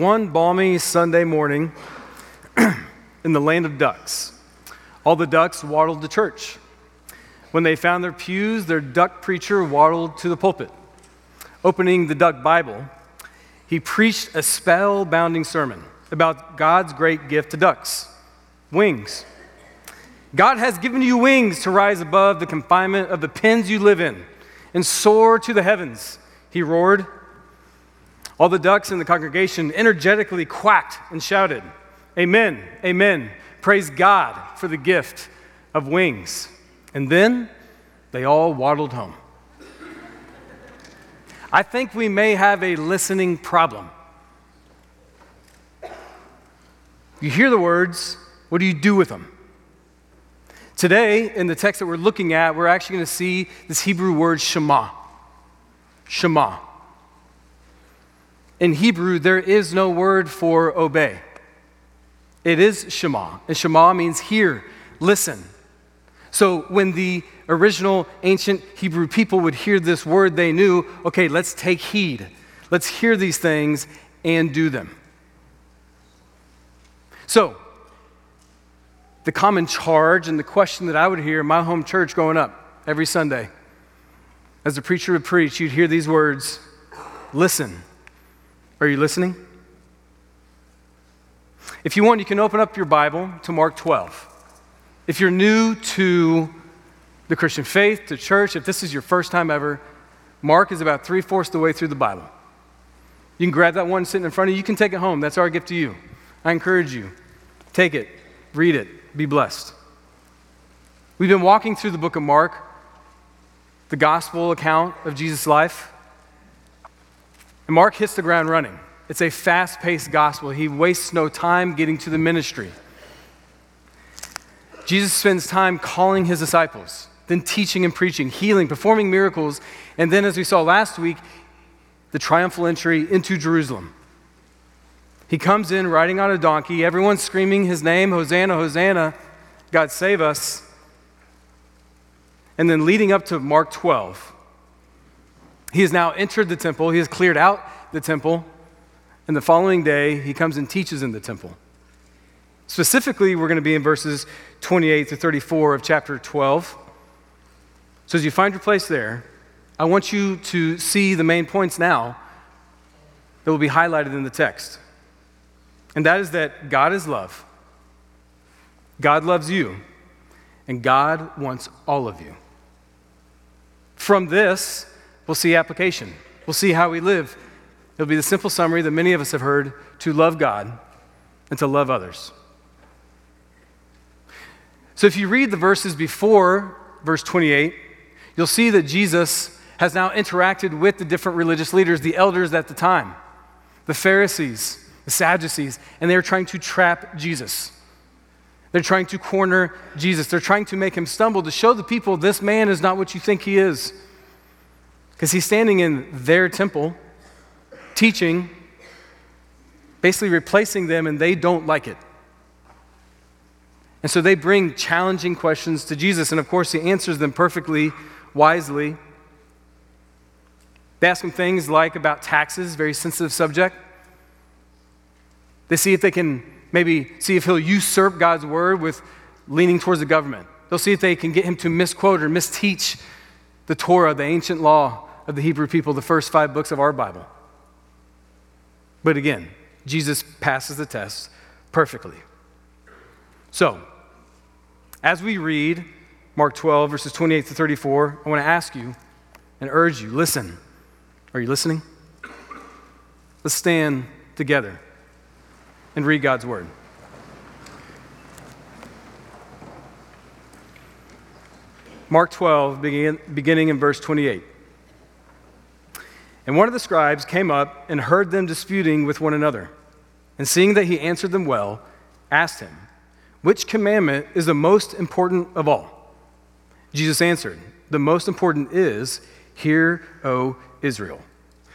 one balmy Sunday morning in the land of ducks. All the ducks waddled to church. When they found their pews, their duck preacher waddled to the pulpit. Opening the duck Bible, he preached a spellbinding sermon about God's great gift to ducks wings. God has given you wings to rise above the confinement of the pens you live in and soar to the heavens, he roared. All the ducks in the congregation energetically quacked and shouted, Amen, amen. Praise God for the gift of wings. And then they all waddled home. I think we may have a listening problem. You hear the words, what do you do with them? Today, in the text that we're looking at, we're actually going to see this Hebrew word Shema. Shema. In Hebrew, there is no word for obey. It is Shema. And Shema means hear, listen. So when the original ancient Hebrew people would hear this word, they knew, okay, let's take heed. Let's hear these things and do them. So, the common charge and the question that I would hear in my home church growing up every Sunday, as the preacher would preach, you'd hear these words listen. Are you listening? If you want, you can open up your Bible to Mark 12. If you're new to the Christian faith, to church, if this is your first time ever, Mark is about three fourths the way through the Bible. You can grab that one sitting in front of you, you can take it home. That's our gift to you. I encourage you. Take it, read it, be blessed. We've been walking through the book of Mark, the gospel account of Jesus' life. And Mark hits the ground running. It's a fast paced gospel. He wastes no time getting to the ministry. Jesus spends time calling his disciples, then teaching and preaching, healing, performing miracles, and then, as we saw last week, the triumphal entry into Jerusalem. He comes in riding on a donkey, everyone's screaming his name Hosanna, Hosanna, God save us. And then leading up to Mark 12, he has now entered the temple, he has cleared out the temple, and the following day, he comes and teaches in the temple. Specifically, we're going to be in verses 28 to 34 of chapter 12. So, as you find your place there, I want you to see the main points now that will be highlighted in the text. And that is that God is love, God loves you, and God wants all of you. From this, we'll see application. We'll see how we live. It'll be the simple summary that many of us have heard to love God and to love others. So if you read the verses before verse 28, you'll see that Jesus has now interacted with the different religious leaders, the elders at the time, the Pharisees, the Sadducees, and they're trying to trap Jesus. They're trying to corner Jesus. They're trying to make him stumble to show the people this man is not what you think he is. Because he's standing in their temple, teaching, basically replacing them, and they don't like it. And so they bring challenging questions to Jesus, and of course, he answers them perfectly, wisely. They ask him things like about taxes, very sensitive subject. They see if they can maybe see if he'll usurp God's word with leaning towards the government. They'll see if they can get him to misquote or misteach the Torah, the ancient law of the Hebrew people, the first five books of our Bible. But again, Jesus passes the test perfectly. So, as we read Mark 12, verses 28 to 34, I want to ask you and urge you listen. Are you listening? Let's stand together and read God's word. Mark 12, begin, beginning in verse 28. And one of the scribes came up and heard them disputing with one another. And seeing that he answered them well, asked him, Which commandment is the most important of all? Jesus answered, The most important is, Hear, O Israel.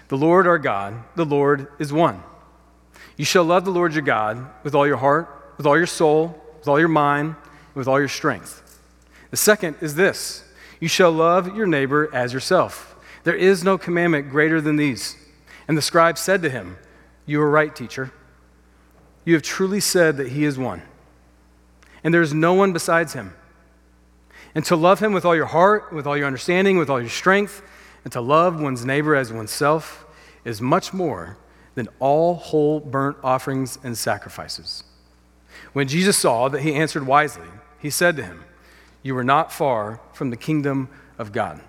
The Lord our God, the Lord is one. You shall love the Lord your God with all your heart, with all your soul, with all your mind, and with all your strength. The second is this you shall love your neighbor as yourself. There is no commandment greater than these. And the scribe said to him, You are right, teacher. You have truly said that he is one, and there is no one besides him. And to love him with all your heart, with all your understanding, with all your strength, and to love one's neighbor as oneself is much more than all whole burnt offerings and sacrifices. When Jesus saw that he answered wisely, he said to him, You are not far from the kingdom of God.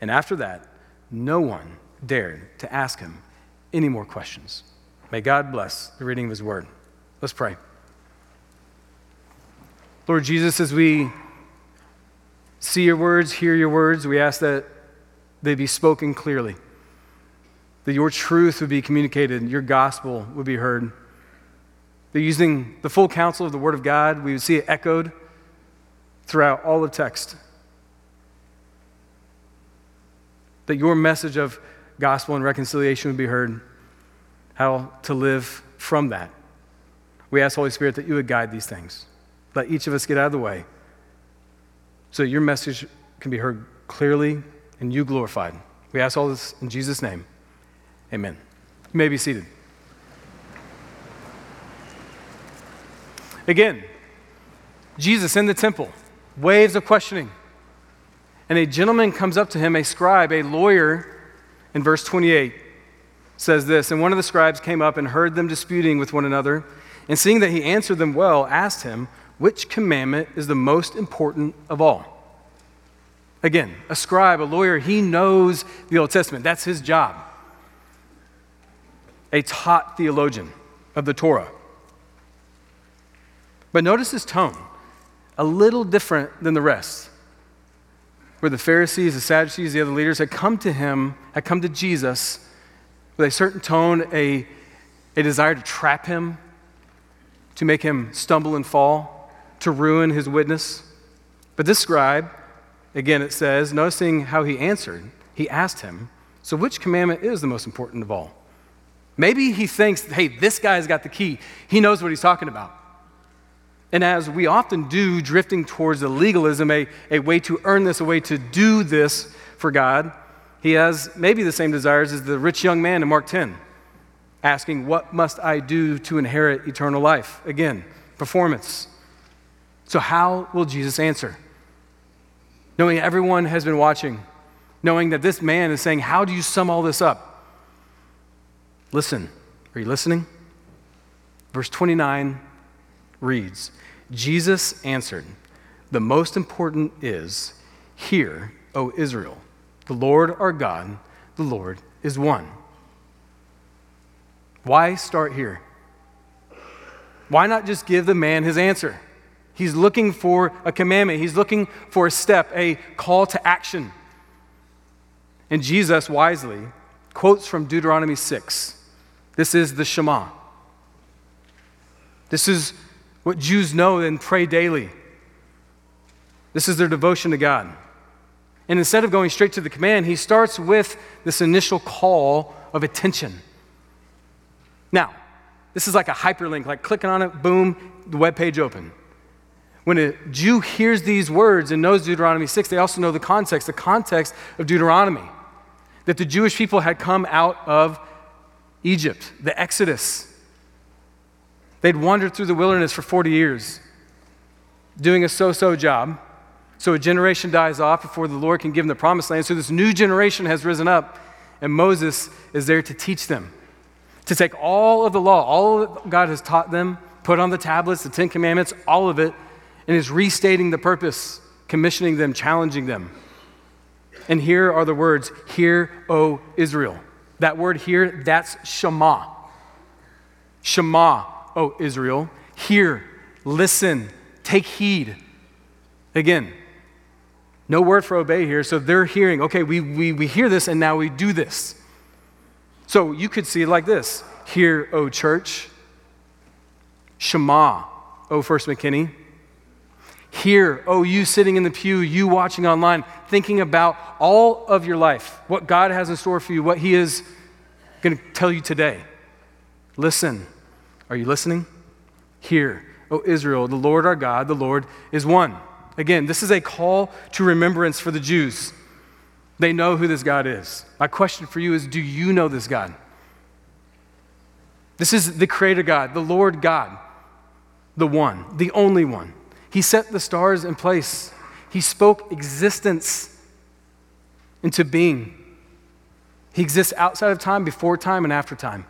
And after that, no one dared to ask him any more questions. May God bless the reading of his word. Let's pray. Lord Jesus, as we see your words, hear your words, we ask that they be spoken clearly, that your truth would be communicated, your gospel would be heard. That using the full counsel of the Word of God, we would see it echoed throughout all of text. That your message of gospel and reconciliation would be heard, how to live from that. We ask, Holy Spirit, that you would guide these things. Let each of us get out of the way so your message can be heard clearly and you glorified. We ask all this in Jesus' name. Amen. You may be seated. Again, Jesus in the temple, waves of questioning. And a gentleman comes up to him, a scribe, a lawyer, in verse 28 says this And one of the scribes came up and heard them disputing with one another, and seeing that he answered them well, asked him, Which commandment is the most important of all? Again, a scribe, a lawyer, he knows the Old Testament. That's his job. A taught theologian of the Torah. But notice his tone, a little different than the rest. Where the Pharisees, the Sadducees, the other leaders had come to him, had come to Jesus with a certain tone, a, a desire to trap him, to make him stumble and fall, to ruin his witness. But this scribe, Again, it says, noticing how he answered, he asked him, So which commandment is the most important of all? Maybe he thinks, hey, this guy's got the key. He knows what he's talking about. And as we often do, drifting towards a legalism, a, a way to earn this, a way to do this for God, he has maybe the same desires as the rich young man in Mark 10, asking, What must I do to inherit eternal life? Again, performance. So, how will Jesus answer? knowing everyone has been watching, knowing that this man is saying, How do you sum all this up? Listen. Are you listening? Verse 29 reads Jesus answered, The most important is, Hear, O Israel, the Lord our God, the Lord is one. Why start here? Why not just give the man his answer? He's looking for a commandment, he's looking for a step, a call to action. And Jesus wisely quotes from Deuteronomy 6. This is the Shema. This is what Jews know and pray daily. This is their devotion to God. And instead of going straight to the command, he starts with this initial call of attention. Now, this is like a hyperlink, like clicking on it, boom, the web page open. When a Jew hears these words and knows Deuteronomy 6, they also know the context, the context of Deuteronomy. That the Jewish people had come out of Egypt, the Exodus. They'd wandered through the wilderness for 40 years, doing a so so job. So a generation dies off before the Lord can give them the promised land. So this new generation has risen up, and Moses is there to teach them, to take all of the law, all that God has taught them, put on the tablets, the Ten Commandments, all of it, and is restating the purpose, commissioning them, challenging them. And hear are the words Hear, O Israel. That word here, that's Shema. Shema, O Israel. Hear, listen, take heed. Again, no word for obey here, so they're hearing, okay, we, we, we hear this and now we do this. So you could see it like this Hear, O church. Shema, O First McKinney. Hear, oh, you sitting in the pew, you watching online, thinking about all of your life, what God has in store for you, what He is going to tell you today. Listen. Are you listening? Hear, O Israel, the Lord our God, the Lord is one. Again, this is a call to remembrance for the Jews. They know who this God is. My question for you is do you know this God? This is the Creator God, the Lord God, the one, the only one. He set the stars in place, He spoke existence into being. He exists outside of time, before time, and after time.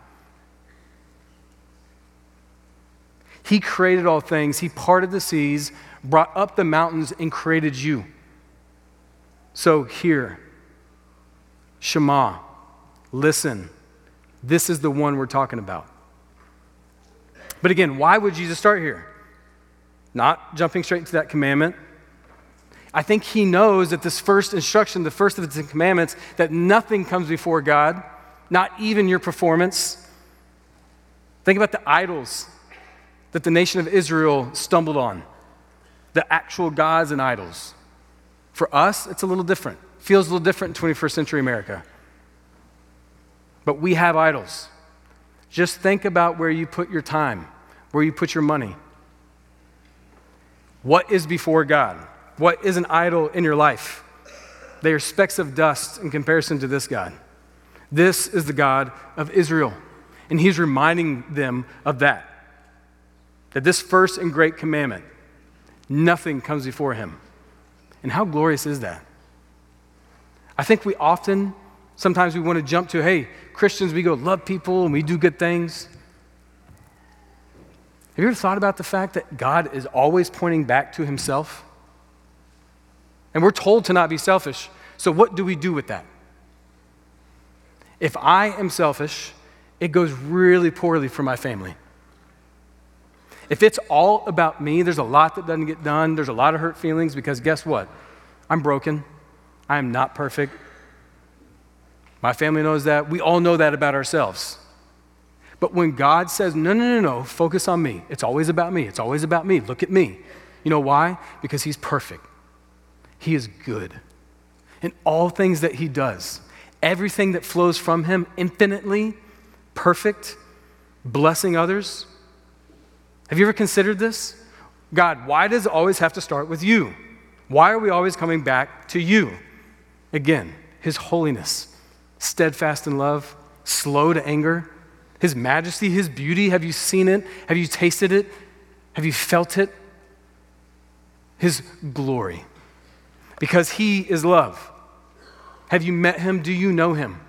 He created all things. He parted the seas, brought up the mountains, and created you. So, hear, Shema, listen. This is the one we're talking about. But again, why would Jesus start here? Not jumping straight into that commandment. I think he knows that this first instruction, the first of the Ten commandments, that nothing comes before God, not even your performance. Think about the idols that the nation of Israel stumbled on, the actual gods and idols. For us, it's a little different. Feels a little different in 21st century America. But we have idols. Just think about where you put your time, where you put your money. What is before God? What is an idol in your life? They are specks of dust in comparison to this God. This is the God of Israel. And he's reminding them of that. That this first and great commandment, nothing comes before him. And how glorious is that? I think we often, sometimes we want to jump to, hey, Christians, we go love people and we do good things. Have you ever thought about the fact that God is always pointing back to himself? And we're told to not be selfish. So, what do we do with that? If I am selfish, it goes really poorly for my family. If it's all about me, there's a lot that doesn't get done. There's a lot of hurt feelings because guess what? I'm broken. I am not perfect. My family knows that. We all know that about ourselves. But when God says, no, no, no, no, focus on me, it's always about me, it's always about me, look at me. You know why? Because He's perfect, He is good. In all things that He does, everything that flows from Him, infinitely perfect, blessing others. Have you ever considered this? God, why does it always have to start with you? Why are we always coming back to you? Again, His holiness, steadfast in love, slow to anger his majesty, His beauty. Have you seen it? Have you tasted it? Have you felt it? His glory. Because He is love. Have you met Him? Do you know Him?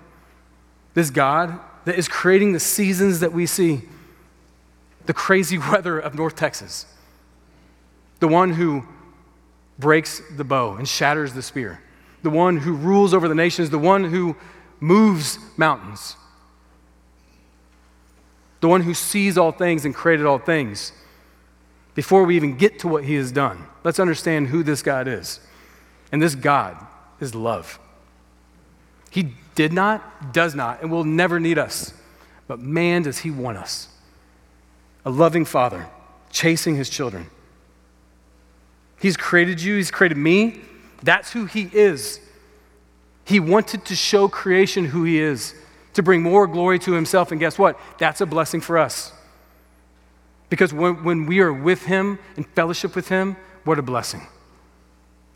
This God that is creating the seasons that we see, the crazy weather of North Texas, the one who breaks the bow and shatters the spear, the one who rules over the nations, the one who moves mountains the one who sees all things and created all things, before we even get to what he has done. Let's understand who this God is. And this God is love. He did not, does not, and will never need us. But man, does he want us. A loving father chasing his children. He's created you, he's created me. That's who he is. He wanted to show creation who he is to bring more glory to himself. And guess what? That's a blessing for us. Because when, when we are with him in fellowship with him, what a blessing.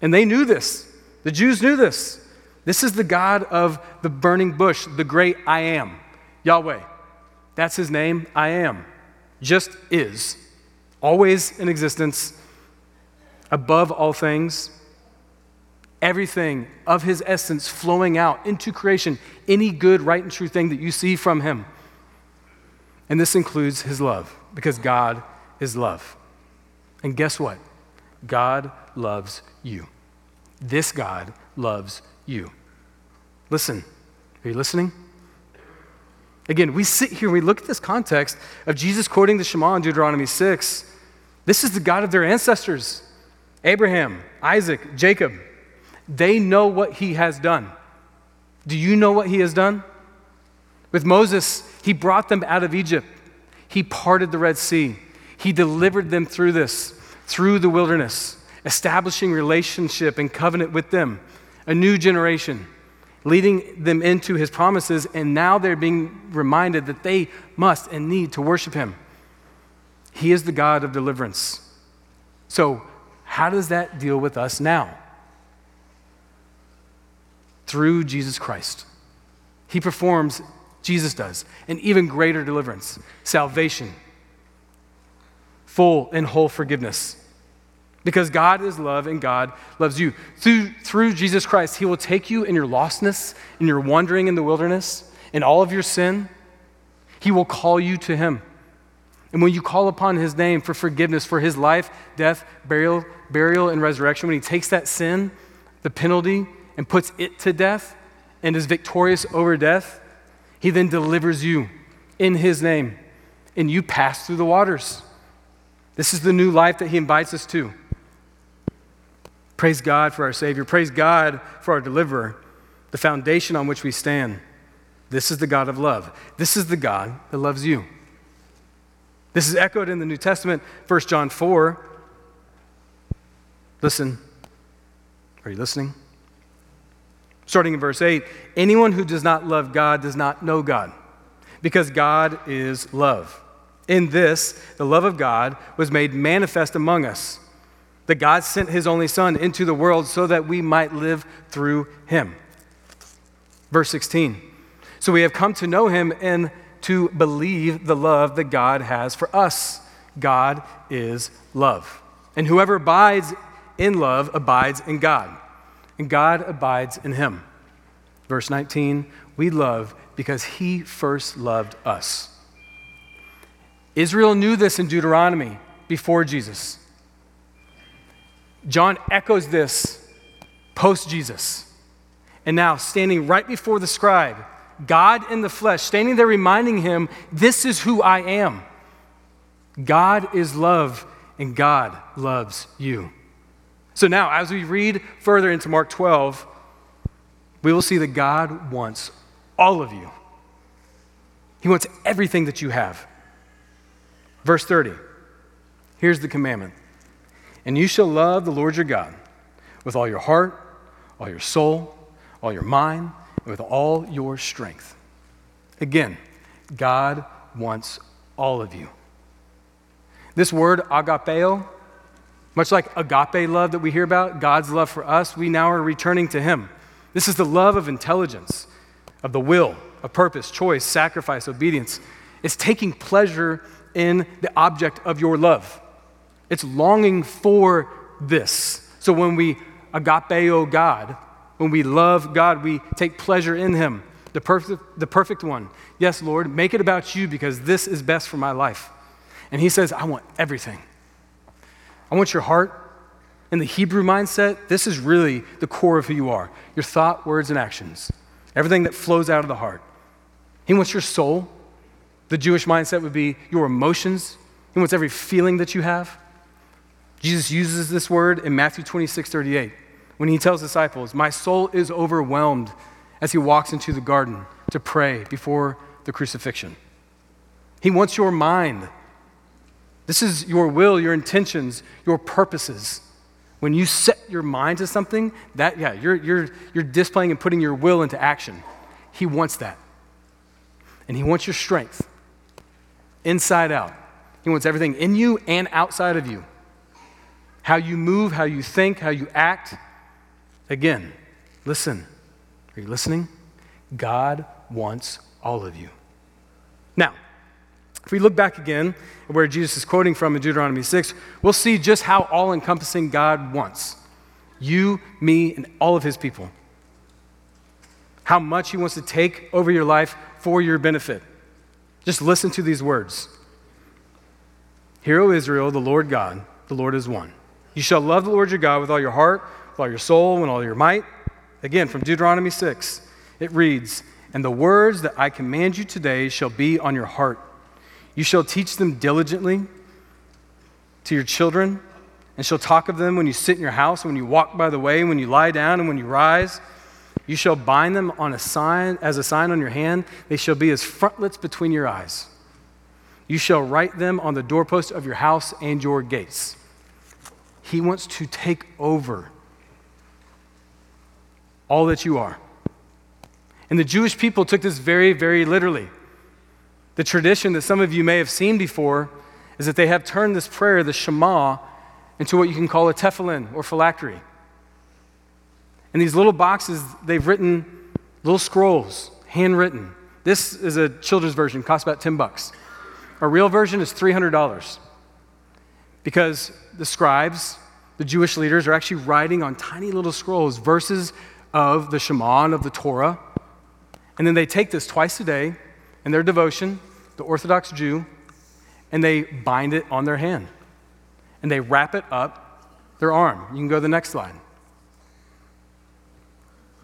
And they knew this. The Jews knew this. This is the God of the burning bush, the great I am, Yahweh. That's his name, I am. Just is. Always in existence, above all things, everything of his essence flowing out into creation, any good, right, and true thing that you see from him. And this includes his love, because God is love. And guess what? God loves you. This God loves you. Listen. Are you listening? Again, we sit here and we look at this context of Jesus quoting the Shema in Deuteronomy 6. This is the God of their ancestors Abraham, Isaac, Jacob. They know what he has done. Do you know what he has done? With Moses, he brought them out of Egypt. He parted the Red Sea. He delivered them through this, through the wilderness, establishing relationship and covenant with them, a new generation, leading them into his promises, and now they're being reminded that they must and need to worship him. He is the God of deliverance. So, how does that deal with us now? through Jesus Christ. He performs Jesus does. An even greater deliverance, salvation, full and whole forgiveness. Because God is love and God loves you. Through, through Jesus Christ, He will take you in your lostness, in your wandering in the wilderness, in all of your sin. He will call you to Him. And when you call upon His name for forgiveness for His life, death, burial, burial, and resurrection, when He takes that sin, the penalty, and puts it to death and is victorious over death, He then delivers you in His name, and you pass through the waters. This is the new life that He invites us to. Praise God for our Savior. Praise God for our deliverer, the foundation on which we stand. This is the God of love. This is the God that loves you. This is echoed in the New Testament, 1 John 4. Listen. Are you listening? Starting in verse 8 Anyone who does not love God does not know God, because God is love. In this, the love of God was made manifest among us that God sent his only Son into the world so that we might live through him. Verse 16. So we have come to know him and to believe the love that God has for us. God is love. And whoever abides in love abides in God, and God abides in him. Verse 19. We love because he first loved us. Israel knew this in Deuteronomy before Jesus. John echoes this post Jesus. And now, standing right before the scribe, God in the flesh, standing there reminding him, This is who I am. God is love, and God loves you. So now, as we read further into Mark 12, we will see that God wants all of you. He wants everything that you have. Verse 30. Here's the commandment and you shall love the Lord your God with all your heart, all your soul, all your mind, and with all your strength. Again, God wants all of you. This word, agapeo, much like agape love that we hear about, God's love for us, we now are returning to Him. This is the love of intelligence, of the will, of purpose, choice, sacrifice, obedience. It's taking pleasure in the object of your love. It's longing for this. So when we agapeo God, when we love God, we take pleasure in Him, the perfect, the perfect one. Yes, Lord, make it about you because this is best for my life. And He says, I want everything. I want your heart. In the Hebrew mindset, this is really the core of who you are your thought, words, and actions. Everything that flows out of the heart. He wants your soul. The Jewish mindset would be your emotions. He wants every feeling that you have. Jesus uses this word in Matthew 26, 38, when he tells disciples, My soul is overwhelmed as he walks into the garden to pray before the crucifixion. He wants your mind. This is your will, your intentions, your purposes. When you set your mind to something, that, yeah, you're, you're, you're displaying and putting your will into action. He wants that. And He wants your strength, inside out. He wants everything in you and outside of you how you move, how you think, how you act. Again, listen. Are you listening? God wants all of you. Now, if we look back again where Jesus is quoting from in Deuteronomy 6, we'll see just how all encompassing God wants you, me, and all of his people. How much he wants to take over your life for your benefit. Just listen to these words Hear, O Israel, the Lord God, the Lord is one. You shall love the Lord your God with all your heart, with all your soul, and all your might. Again, from Deuteronomy 6, it reads, And the words that I command you today shall be on your heart. You shall teach them diligently to your children, and shall talk of them when you sit in your house, when you walk by the way, when you lie down, and when you rise. You shall bind them on a sign as a sign on your hand. They shall be as frontlets between your eyes. You shall write them on the doorpost of your house and your gates. He wants to take over all that you are. And the Jewish people took this very, very literally. The tradition that some of you may have seen before is that they have turned this prayer, the Shema, into what you can call a tefillin or phylactery. And these little boxes, they've written little scrolls, handwritten, This is a children's version, costs about 10 bucks. A real version is $300 because the scribes, the Jewish leaders, are actually writing on tiny little scrolls verses of the Shema and of the Torah. And then they take this twice a day in their devotion, the Orthodox Jew, and they bind it on their hand. And they wrap it up their arm. You can go to the next slide.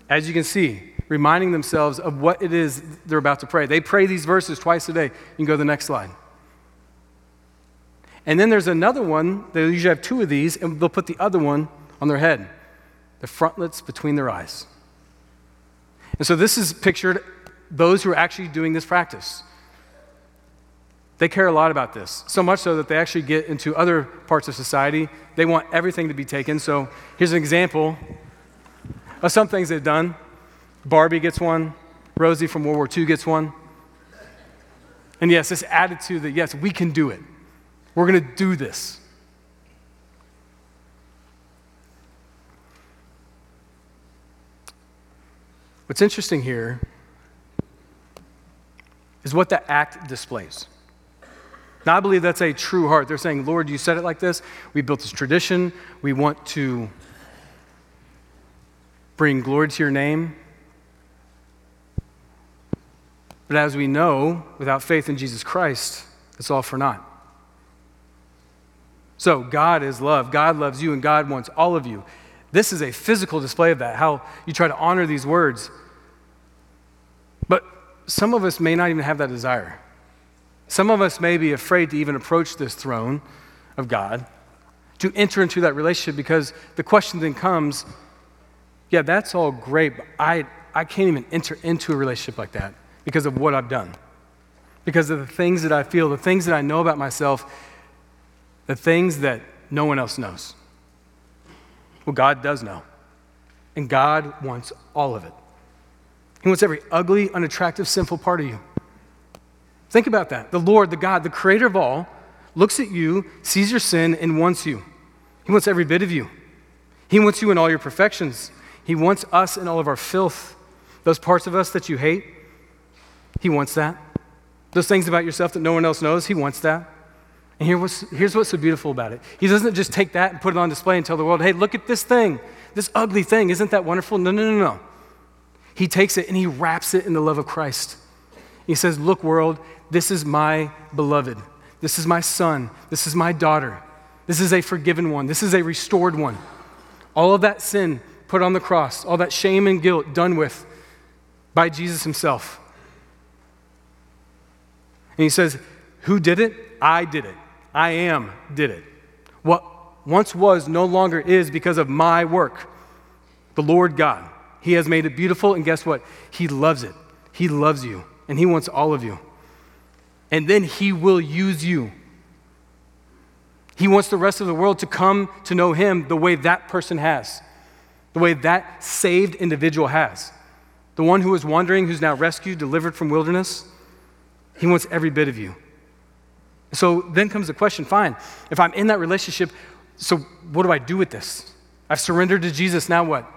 As you can see, reminding themselves of what it is they're about to pray. They pray these verses twice a day. You can go to the next slide. And then there's another one, they usually have two of these, and they'll put the other one on their head, the frontlets between their eyes. And so this is pictured those who are actually doing this practice. They care a lot about this, so much so that they actually get into other parts of society. They want everything to be taken. So here's an example of some things they've done. Barbie gets one, Rosie from World War II gets one. And yes, this attitude that, yes, we can do it. We're going to do this. What's interesting here is what the act displays. Now, I believe that's a true heart. They're saying, Lord, you said it like this. We built this tradition. We want to bring glory to your name. But as we know, without faith in Jesus Christ, it's all for naught. So, God is love. God loves you, and God wants all of you. This is a physical display of that, how you try to honor these words. But some of us may not even have that desire. Some of us may be afraid to even approach this throne of God, to enter into that relationship, because the question then comes yeah, that's all great, but I, I can't even enter into a relationship like that because of what I've done, because of the things that I feel, the things that I know about myself the things that no one else knows. Well, God does know. And God wants all of it. He wants every ugly, unattractive, sinful part of you. Think about that. The Lord, the God, the creator of all, looks at you, sees your sin, and wants you. He wants every bit of you. He wants you in all your perfections. He wants us in all of our filth. Those parts of us that you hate, He wants that. Those things about yourself that no one else knows, He wants that. And here was, here's what's so beautiful about it. He doesn't just take that and put it on display and tell the world, hey, look at this thing, this ugly thing. Isn't that wonderful? No, no, no, no. He takes it and he wraps it in the love of Christ. He says, look, world, this is my beloved. This is my son. This is my daughter. This is a forgiven one. This is a restored one. All of that sin put on the cross, all that shame and guilt done with by Jesus himself. And he says, Who did it? I did it. I am did it. What once was no longer is because of my work. The Lord God. He has made it beautiful, and guess what? He loves it. He loves you, and He wants all of you. And then He will use you. He wants the rest of the world to come to know Him the way that person has, the way that saved individual has. The one who was wandering, who's now rescued, delivered from wilderness. He wants every bit of you. So then comes the question fine, if I'm in that relationship, so what do I do with this? I've surrendered to Jesus, now what?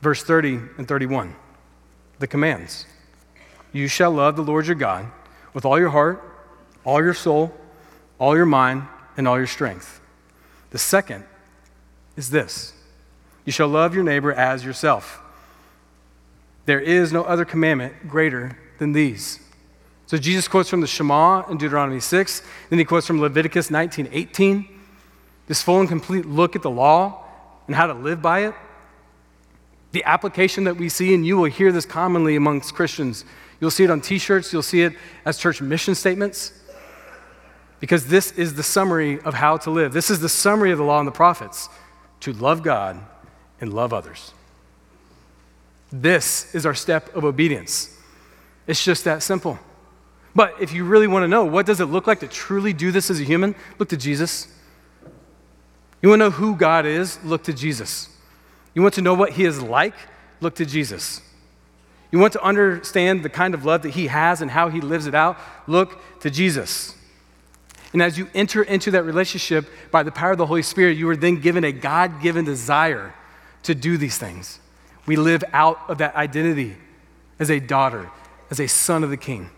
Verse 30 and 31, the commands. You shall love the Lord your God with all your heart, all your soul, all your mind, and all your strength. The second is this you shall love your neighbor as yourself. There is no other commandment greater than these. So Jesus quotes from the Shema in Deuteronomy 6, then he quotes from Leviticus 19 18. This full and complete look at the law and how to live by it. The application that we see, and you will hear this commonly amongst Christians. You'll see it on t shirts, you'll see it as church mission statements, because this is the summary of how to live. This is the summary of the law and the prophets to love God and love others. This is our step of obedience. It's just that simple. But if you really want to know what does it look like to truly do this as a human, look to Jesus. You want to know who God is? Look to Jesus. You want to know what he is like? Look to Jesus. You want to understand the kind of love that he has and how he lives it out? Look to Jesus. And as you enter into that relationship by the power of the Holy Spirit, you are then given a God given desire to do these things. We live out of that identity as a daughter, as a son of the king.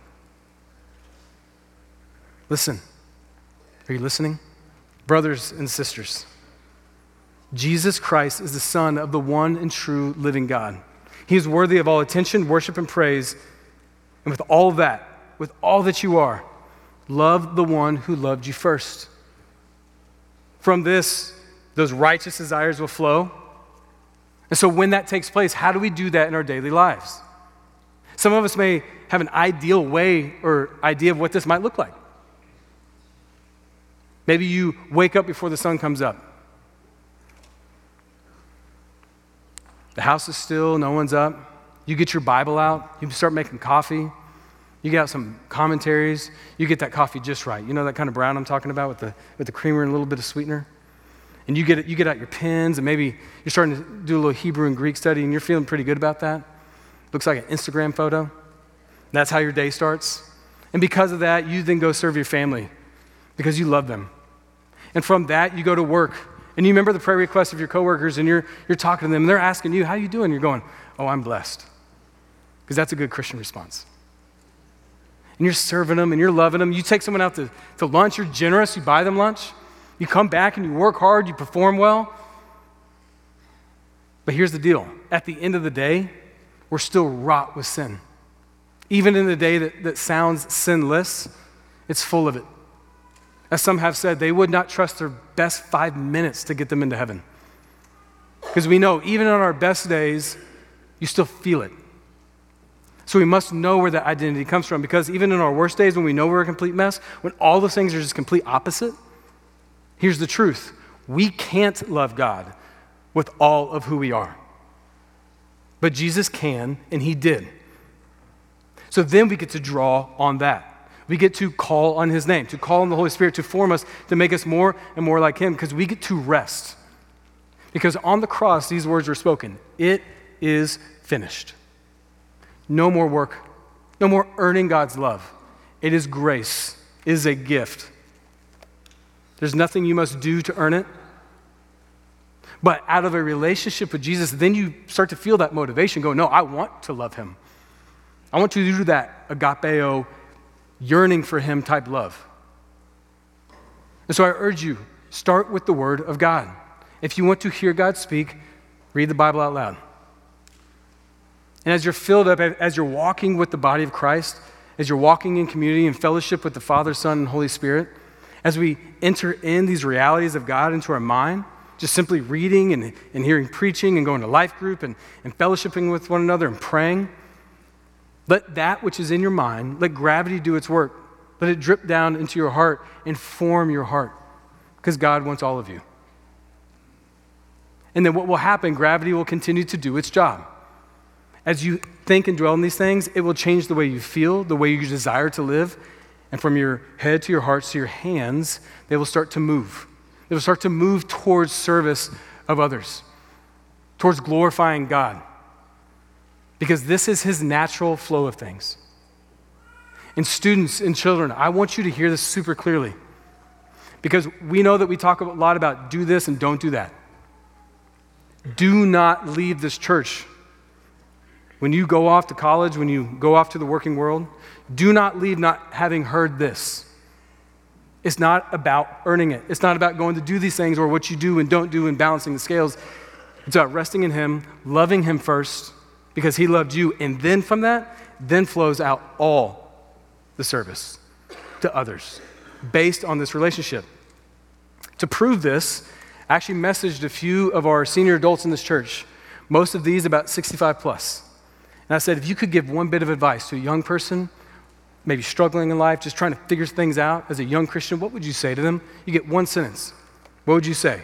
Listen. Are you listening? Brothers and sisters, Jesus Christ is the Son of the one and true living God. He is worthy of all attention, worship, and praise. And with all that, with all that you are, love the one who loved you first. From this, those righteous desires will flow. And so, when that takes place, how do we do that in our daily lives? Some of us may have an ideal way or idea of what this might look like. Maybe you wake up before the sun comes up. The house is still, no one's up. You get your Bible out, you start making coffee. You get out some commentaries. You get that coffee just right. You know that kind of brown I'm talking about with the, with the creamer and a little bit of sweetener? And you get, you get out your pens, and maybe you're starting to do a little Hebrew and Greek study, and you're feeling pretty good about that. Looks like an Instagram photo. That's how your day starts. And because of that, you then go serve your family because you love them. And from that, you go to work. And you remember the prayer requests of your coworkers, and you're, you're talking to them, and they're asking you, How you doing? You're going, Oh, I'm blessed. Because that's a good Christian response. And you're serving them and you're loving them. You take someone out to, to lunch, you're generous, you buy them lunch. You come back and you work hard, you perform well. But here's the deal at the end of the day, we're still wrought with sin. Even in the day that, that sounds sinless, it's full of it. As some have said, they would not trust their best five minutes to get them into heaven. Because we know, even on our best days, you still feel it. So we must know where that identity comes from because even in our worst days when we know we're a complete mess, when all those things are just complete opposite, here's the truth. We can't love God with all of who we are. But Jesus can, and He did. So then we get to draw on that. We get to call on his name, to call on the Holy Spirit to form us, to make us more and more like him, because we get to rest. Because on the cross, these words were spoken It is finished. No more work, no more earning God's love. It is grace, it is a gift. There's nothing you must do to earn it. But out of a relationship with Jesus, then you start to feel that motivation go, no, I want to love him. I want you to do that agapeo yearning for Him type love. And so I urge you, start with the Word of God. If you want to hear God speak, read the Bible out loud. And as you're filled up, as you're walking with the body of Christ, as you're walking in community and fellowship with the Father, Son, and Holy Spirit, as we enter in these realities of God into our mind, just simply reading and, and hearing preaching and going to life group and, and fellowshipping with one another and praying, let that which is in your mind, let gravity do its work. Let it drip down into your heart and form your heart because God wants all of you. And then what will happen? Gravity will continue to do its job. As you think and dwell on these things, it will change the way you feel, the way you desire to live. And from your head to your heart to your hands, they will start to move. They will start to move towards service of others, towards glorifying God because this is his natural flow of things. And students and children, I want you to hear this super clearly because we know that we talk a lot about do this and don't do that. Do not leave this church. When you go off to college, when you go off to the working world, do not leave not having heard this. It's not about earning it. It's not about going to do these things or what you do and don't do and balancing the scales. It's about resting in Him, loving Him first, because he loved you. And then from that, then flows out all the service to others based on this relationship. To prove this, I actually messaged a few of our senior adults in this church, most of these about 65 plus. And I said, if you could give one bit of advice to a young person, maybe struggling in life, just trying to figure things out as a young Christian, what would you say to them? You get one sentence. What would you say?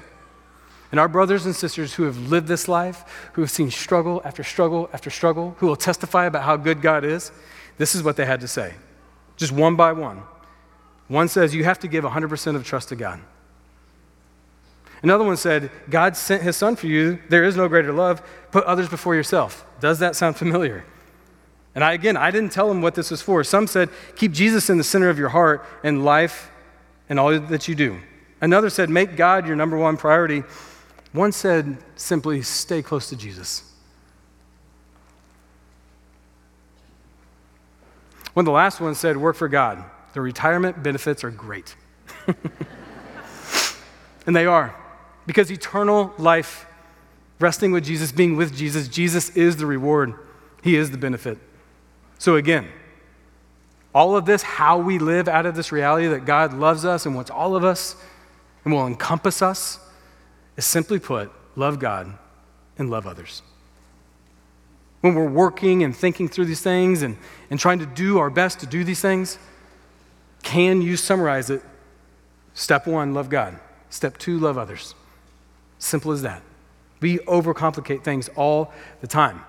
And our brothers and sisters who have lived this life, who have seen struggle after struggle after struggle, who will testify about how good God is, this is what they had to say, just one by one. One says, You have to give 100% of trust to God. Another one said, God sent his son for you. There is no greater love. Put others before yourself. Does that sound familiar? And I, again, I didn't tell them what this was for. Some said, Keep Jesus in the center of your heart and life and all that you do. Another said, Make God your number one priority one said simply, stay close to Jesus. One of the last ones said, Work for God. The retirement benefits are great. and they are, because eternal life, resting with Jesus, being with Jesus, Jesus is the reward, He is the benefit. So, again, all of this, how we live out of this reality that God loves us and wants all of us and will encompass us, is simply put, love God and love others. When we're working and thinking through these things and, and trying to do our best to do these things, can you summarize it? Step one, love God. Step two, love others. Simple as that. We overcomplicate things all the time.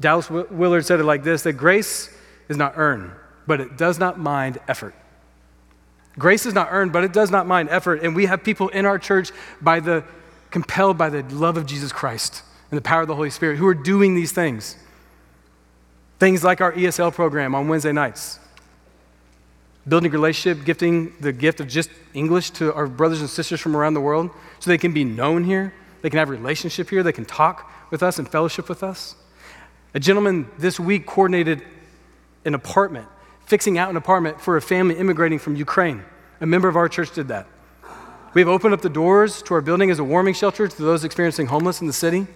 Dallas Willard said it like this that grace is not earned, but it does not mind effort. Grace is not earned, but it does not mind effort. And we have people in our church by the compelled by the love of Jesus Christ and the power of the Holy Spirit who are doing these things. Things like our ESL program on Wednesday nights, building relationship, gifting the gift of just English to our brothers and sisters from around the world so they can be known here, they can have a relationship here, they can talk with us and fellowship with us. A gentleman this week coordinated an apartment, fixing out an apartment for a family immigrating from Ukraine. A member of our church did that. We have opened up the doors to our building as a warming shelter to those experiencing homeless in the city.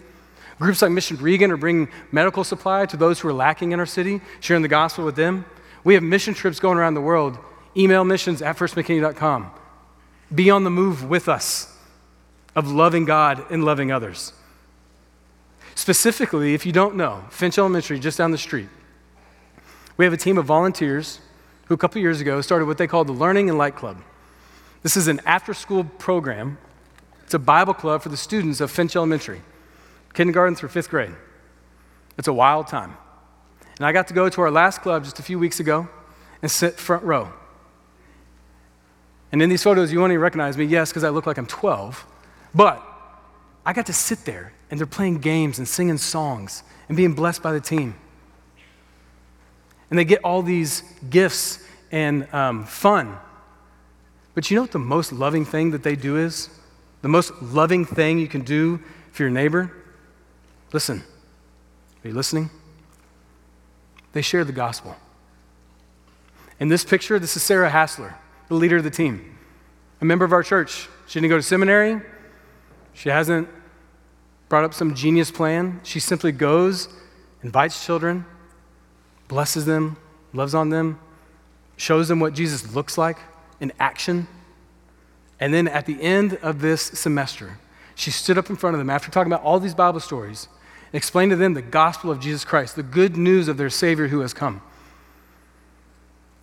Groups like Mission Regan are bringing medical supply to those who are lacking in our city, sharing the gospel with them. We have mission trips going around the world. Email missions at firstmckinney.com. Be on the move with us of loving God and loving others. Specifically, if you don't know, Finch Elementary, just down the street, we have a team of volunteers who a couple years ago started what they call the Learning and Light Club. This is an after school program, it's a Bible club for the students of Finch Elementary, kindergarten through fifth grade. It's a wild time. And I got to go to our last club just a few weeks ago and sit front row. And in these photos, you won't even recognize me, yes, because I look like I'm 12. But I got to sit there, and they're playing games and singing songs and being blessed by the team. And they get all these gifts and um, fun. But you know what the most loving thing that they do is? The most loving thing you can do for your neighbor? Listen. Are you listening? They share the gospel. In this picture, this is Sarah Hassler, the leader of the team, a member of our church. She didn't go to seminary. She hasn't brought up some genius plan. She simply goes, invites children, blesses them, loves on them, shows them what Jesus looks like in action. And then at the end of this semester, she stood up in front of them after talking about all these Bible stories and explained to them the gospel of Jesus Christ, the good news of their Savior who has come.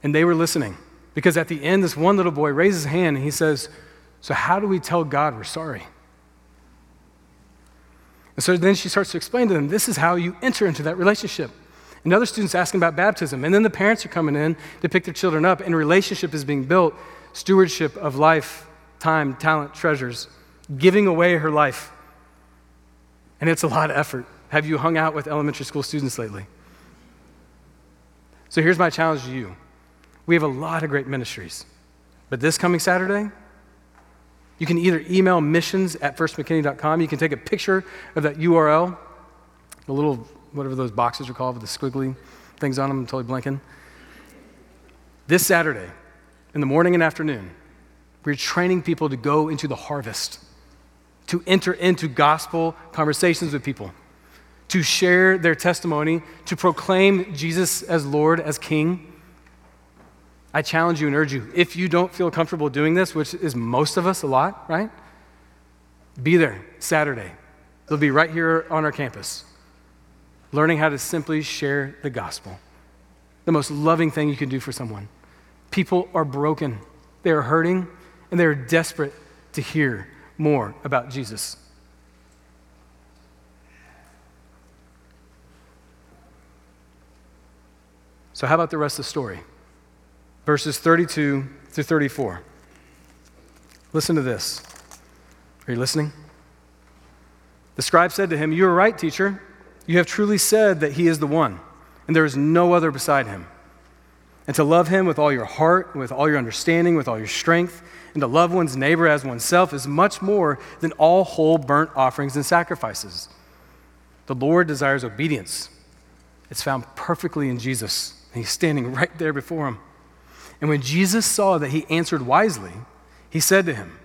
And they were listening because at the end, this one little boy raises his hand and he says, So, how do we tell God we're sorry? And so then she starts to explain to them this is how you enter into that relationship. And other students asking about baptism. And then the parents are coming in to pick their children up, and relationship is being built stewardship of life, time, talent, treasures, giving away her life. And it's a lot of effort. Have you hung out with elementary school students lately? So here's my challenge to you we have a lot of great ministries, but this coming Saturday, you can either email missions at firstmckinney.com. You can take a picture of that URL, the little, whatever those boxes are called with the squiggly things on them, I'm totally blanking. This Saturday, in the morning and afternoon, we're training people to go into the harvest, to enter into gospel conversations with people, to share their testimony, to proclaim Jesus as Lord, as King. I challenge you and urge you, if you don't feel comfortable doing this, which is most of us a lot, right? Be there Saturday. They'll be right here on our campus, learning how to simply share the gospel. The most loving thing you can do for someone. People are broken, they are hurting, and they are desperate to hear more about Jesus. So, how about the rest of the story? Verses 32 through 34. Listen to this. Are you listening? The scribe said to him, You are right, teacher. You have truly said that he is the one, and there is no other beside him and to love him with all your heart, with all your understanding, with all your strength, and to love one's neighbor as oneself is much more than all whole burnt offerings and sacrifices. The Lord desires obedience. It's found perfectly in Jesus, And he's standing right there before him. And when Jesus saw that he answered wisely, he said to him,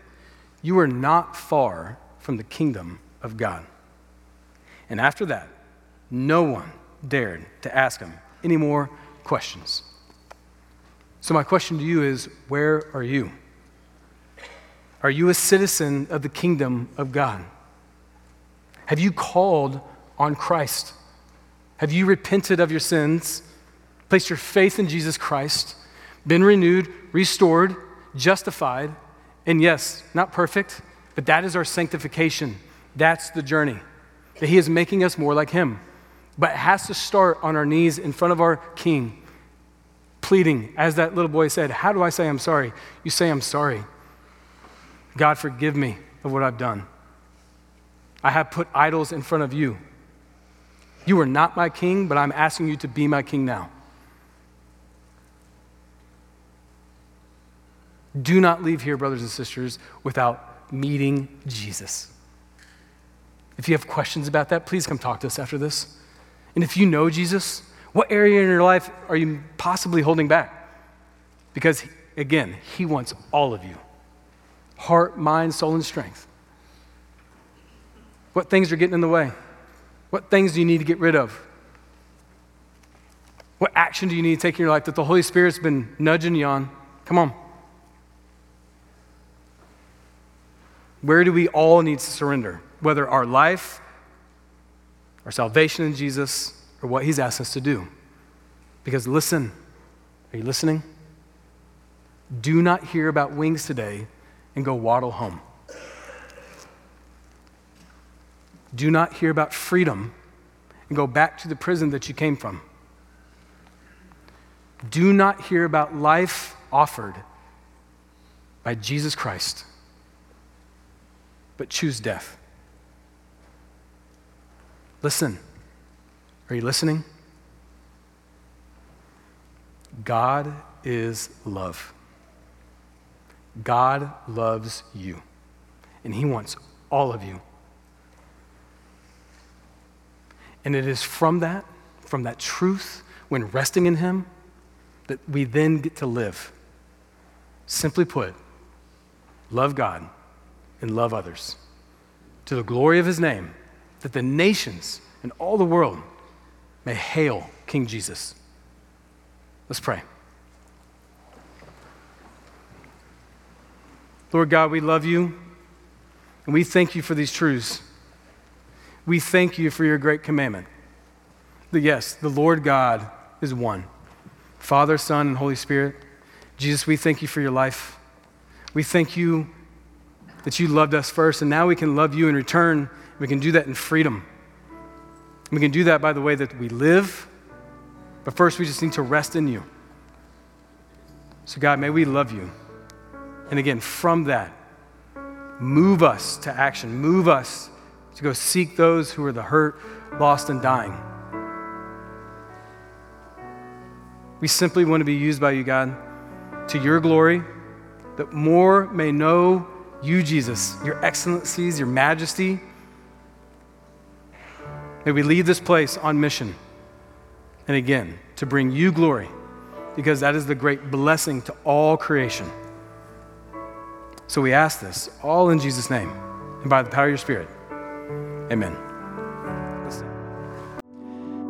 You are not far from the kingdom of God. And after that, no one dared to ask him any more questions. So, my question to you is where are you? Are you a citizen of the kingdom of God? Have you called on Christ? Have you repented of your sins, placed your faith in Jesus Christ, been renewed, restored, justified, and yes, not perfect, but that is our sanctification. That's the journey. That He is making us more like Him. But it has to start on our knees in front of our King, pleading, as that little boy said, How do I say I'm sorry? You say, I'm sorry. God, forgive me of what I've done. I have put idols in front of you. You are not my king, but I'm asking you to be my king now. Do not leave here, brothers and sisters, without meeting Jesus. If you have questions about that, please come talk to us after this. And if you know Jesus, what area in your life are you possibly holding back? Because, again, He wants all of you heart, mind, soul, and strength. What things are getting in the way? What things do you need to get rid of? What action do you need to take in your life that the Holy Spirit's been nudging you on? Come on. Where do we all need to surrender? Whether our life, our salvation in Jesus, or what He's asked us to do. Because listen, are you listening? Do not hear about wings today and go waddle home. Do not hear about freedom and go back to the prison that you came from. Do not hear about life offered by Jesus Christ, but choose death. Listen. Are you listening? God is love. God loves you, and He wants all of you. And it is from that, from that truth, when resting in Him, that we then get to live. Simply put, love God and love others to the glory of His name, that the nations and all the world may hail King Jesus. Let's pray. Lord God, we love you and we thank you for these truths we thank you for your great commandment. That yes, the Lord God is one Father, Son, and Holy Spirit. Jesus, we thank you for your life. We thank you that you loved us first, and now we can love you in return. We can do that in freedom. We can do that by the way that we live, but first we just need to rest in you. So, God, may we love you. And again, from that, move us to action, move us to go seek those who are the hurt, lost, and dying. We simply want to be used by you, God, to your glory, that more may know you, Jesus, your excellencies, your majesty. May we leave this place on mission. And again, to bring you glory, because that is the great blessing to all creation. So we ask this all in Jesus' name and by the power of your Spirit. Amen.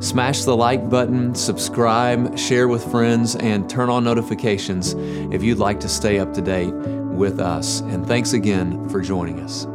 Smash the like button, subscribe, share with friends, and turn on notifications if you'd like to stay up to date with us. And thanks again for joining us.